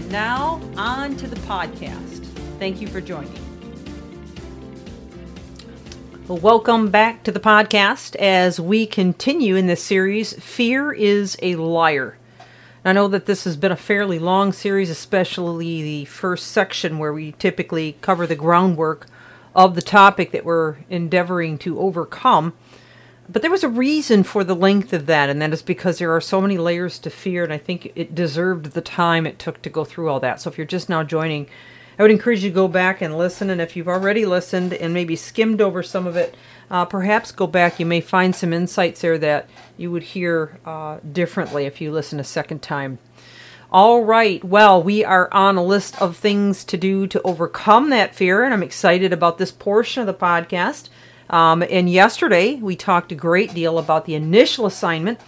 And now, on to the podcast. Thank you for joining. Welcome back to the podcast as we continue in this series Fear is a Liar. I know that this has been a fairly long series, especially the first section where we typically cover the groundwork of the topic that we're endeavoring to overcome. But there was a reason for the length of that, and that is because there are so many layers to fear, and I think it deserved the time it took to go through all that. So if you're just now joining, I would encourage you to go back and listen. And if you've already listened and maybe skimmed over some of it, uh, perhaps go back. You may find some insights there that you would hear uh, differently if you listen a second time. All right. Well, we are on a list of things to do to overcome that fear, and I'm excited about this portion of the podcast. Um, and yesterday, we talked a great deal about the initial assignment,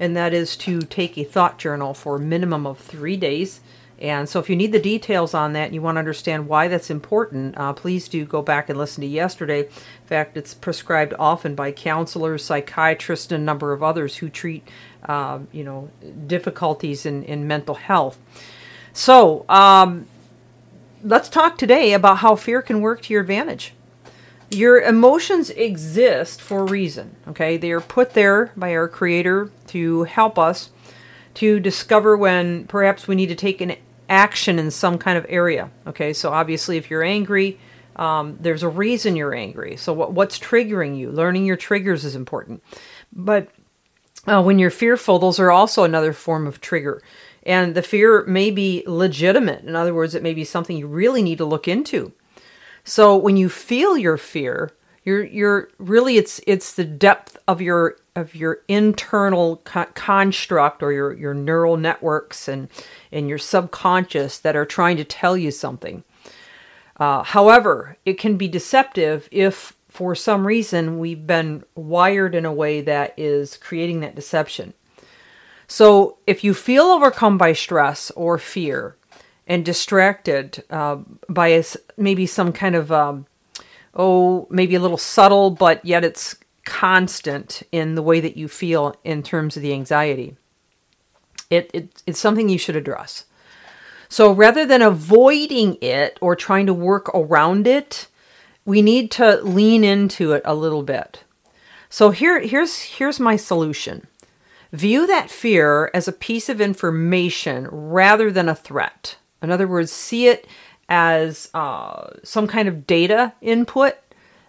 and that is to take a thought journal for a minimum of three days. And so, if you need the details on that and you want to understand why that's important, uh, please do go back and listen to yesterday. In fact, it's prescribed often by counselors, psychiatrists, and a number of others who treat, uh, you know, difficulties in, in mental health. So, um, let's talk today about how fear can work to your advantage. Your emotions exist for a reason, okay? They are put there by our Creator to help us to discover when perhaps we need to take an action in some kind of area, okay? So, obviously, if you're angry, um, there's a reason you're angry. So, what, what's triggering you? Learning your triggers is important. But uh, when you're fearful, those are also another form of trigger. And the fear may be legitimate. In other words, it may be something you really need to look into. So when you feel your fear, you're you're really it's it's the depth of your of your internal co- construct or your your neural networks and and your subconscious that are trying to tell you something. Uh, however, it can be deceptive if for some reason we've been wired in a way that is creating that deception. So if you feel overcome by stress or fear, and distracted uh, by a, maybe some kind of um, oh maybe a little subtle but yet it's constant in the way that you feel in terms of the anxiety. It, it it's something you should address. So rather than avoiding it or trying to work around it we need to lean into it a little bit. So here here's here's my solution. View that fear as a piece of information rather than a threat in other words, see it as uh, some kind of data input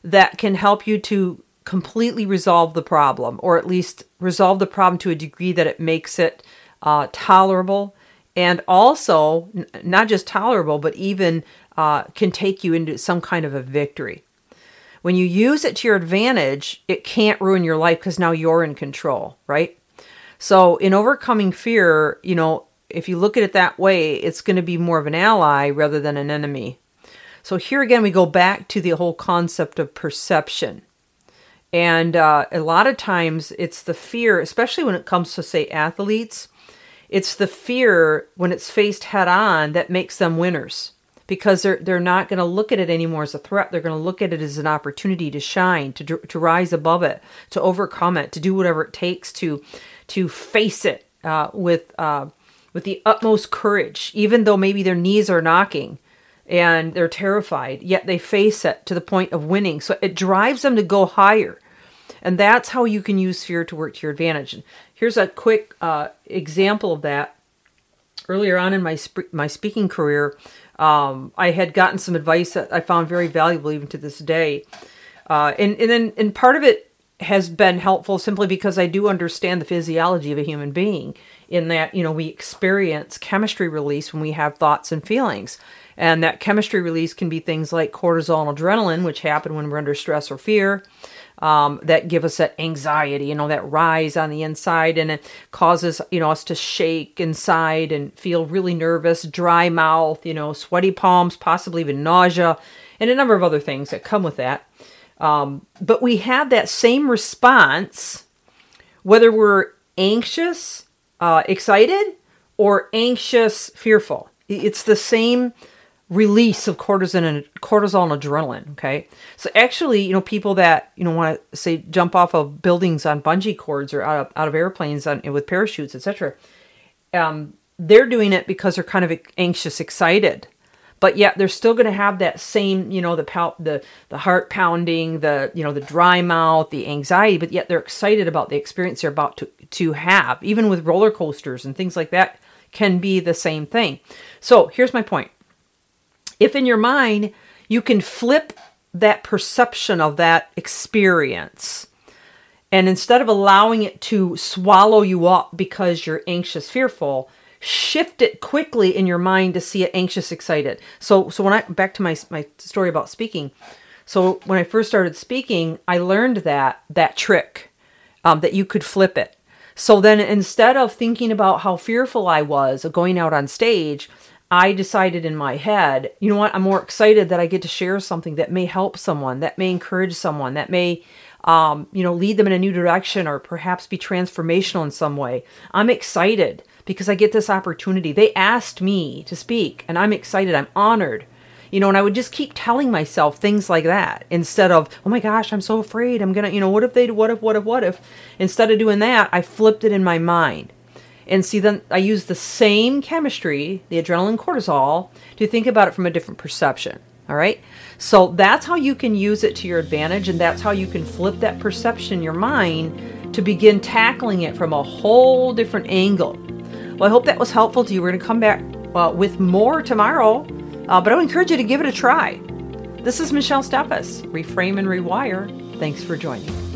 that can help you to completely resolve the problem, or at least resolve the problem to a degree that it makes it uh, tolerable and also n- not just tolerable, but even uh, can take you into some kind of a victory. When you use it to your advantage, it can't ruin your life because now you're in control, right? So, in overcoming fear, you know, if you look at it that way, it's going to be more of an ally rather than an enemy. So here again, we go back to the whole concept of perception. And uh, a lot of times it's the fear, especially when it comes to, say, athletes, it's the fear when it's faced head on that makes them winners because they're, they're not going to look at it anymore as a threat. They're going to look at it as an opportunity to shine, to, to rise above it, to overcome it, to do whatever it takes to, to face it uh, with. Uh, with the utmost courage, even though maybe their knees are knocking and they're terrified, yet they face it to the point of winning. So it drives them to go higher. And that's how you can use fear to work to your advantage. And here's a quick uh, example of that. Earlier on in my sp- my speaking career, um, I had gotten some advice that I found very valuable even to this day. Uh, and and then and part of it has been helpful simply because I do understand the physiology of a human being in that, you know, we experience chemistry release when we have thoughts and feelings. And that chemistry release can be things like cortisol and adrenaline, which happen when we're under stress or fear. um, that give us that anxiety, you know, that rise on the inside, and it causes you know us to shake inside and feel really nervous, dry mouth, you know, sweaty palms, possibly even nausea, and a number of other things that come with that. Um, but we have that same response whether we're anxious, uh, excited, or anxious, fearful. It's the same release of cortisol and cortisol and adrenaline. Okay, so actually, you know, people that you know want to say jump off of buildings on bungee cords or out of, out of airplanes on, with parachutes, etc. Um, they're doing it because they're kind of anxious, excited, but yet they're still going to have that same, you know, the pout, the the heart pounding, the you know, the dry mouth, the anxiety. But yet they're excited about the experience they're about to to have. Even with roller coasters and things like that, can be the same thing. So here's my point if in your mind you can flip that perception of that experience, and instead of allowing it to swallow you up because you're anxious, fearful, shift it quickly in your mind to see it anxious, excited. So, so when I back to my my story about speaking. So when I first started speaking, I learned that that trick um, that you could flip it. So then instead of thinking about how fearful I was of going out on stage, I decided in my head, you know what, I'm more excited that I get to share something that may help someone, that may encourage someone, that may, um, you know, lead them in a new direction or perhaps be transformational in some way. I'm excited because I get this opportunity. They asked me to speak and I'm excited. I'm honored. You know, and I would just keep telling myself things like that instead of, oh my gosh, I'm so afraid. I'm going to, you know, what if they, what if, what if, what if? Instead of doing that, I flipped it in my mind and see then I use the same chemistry, the adrenaline cortisol, to think about it from a different perception. All right. So that's how you can use it to your advantage, and that's how you can flip that perception in your mind to begin tackling it from a whole different angle. Well, I hope that was helpful to you. We're going to come back uh, with more tomorrow, uh, but I would encourage you to give it a try. This is Michelle Steffes, Reframe and Rewire. Thanks for joining.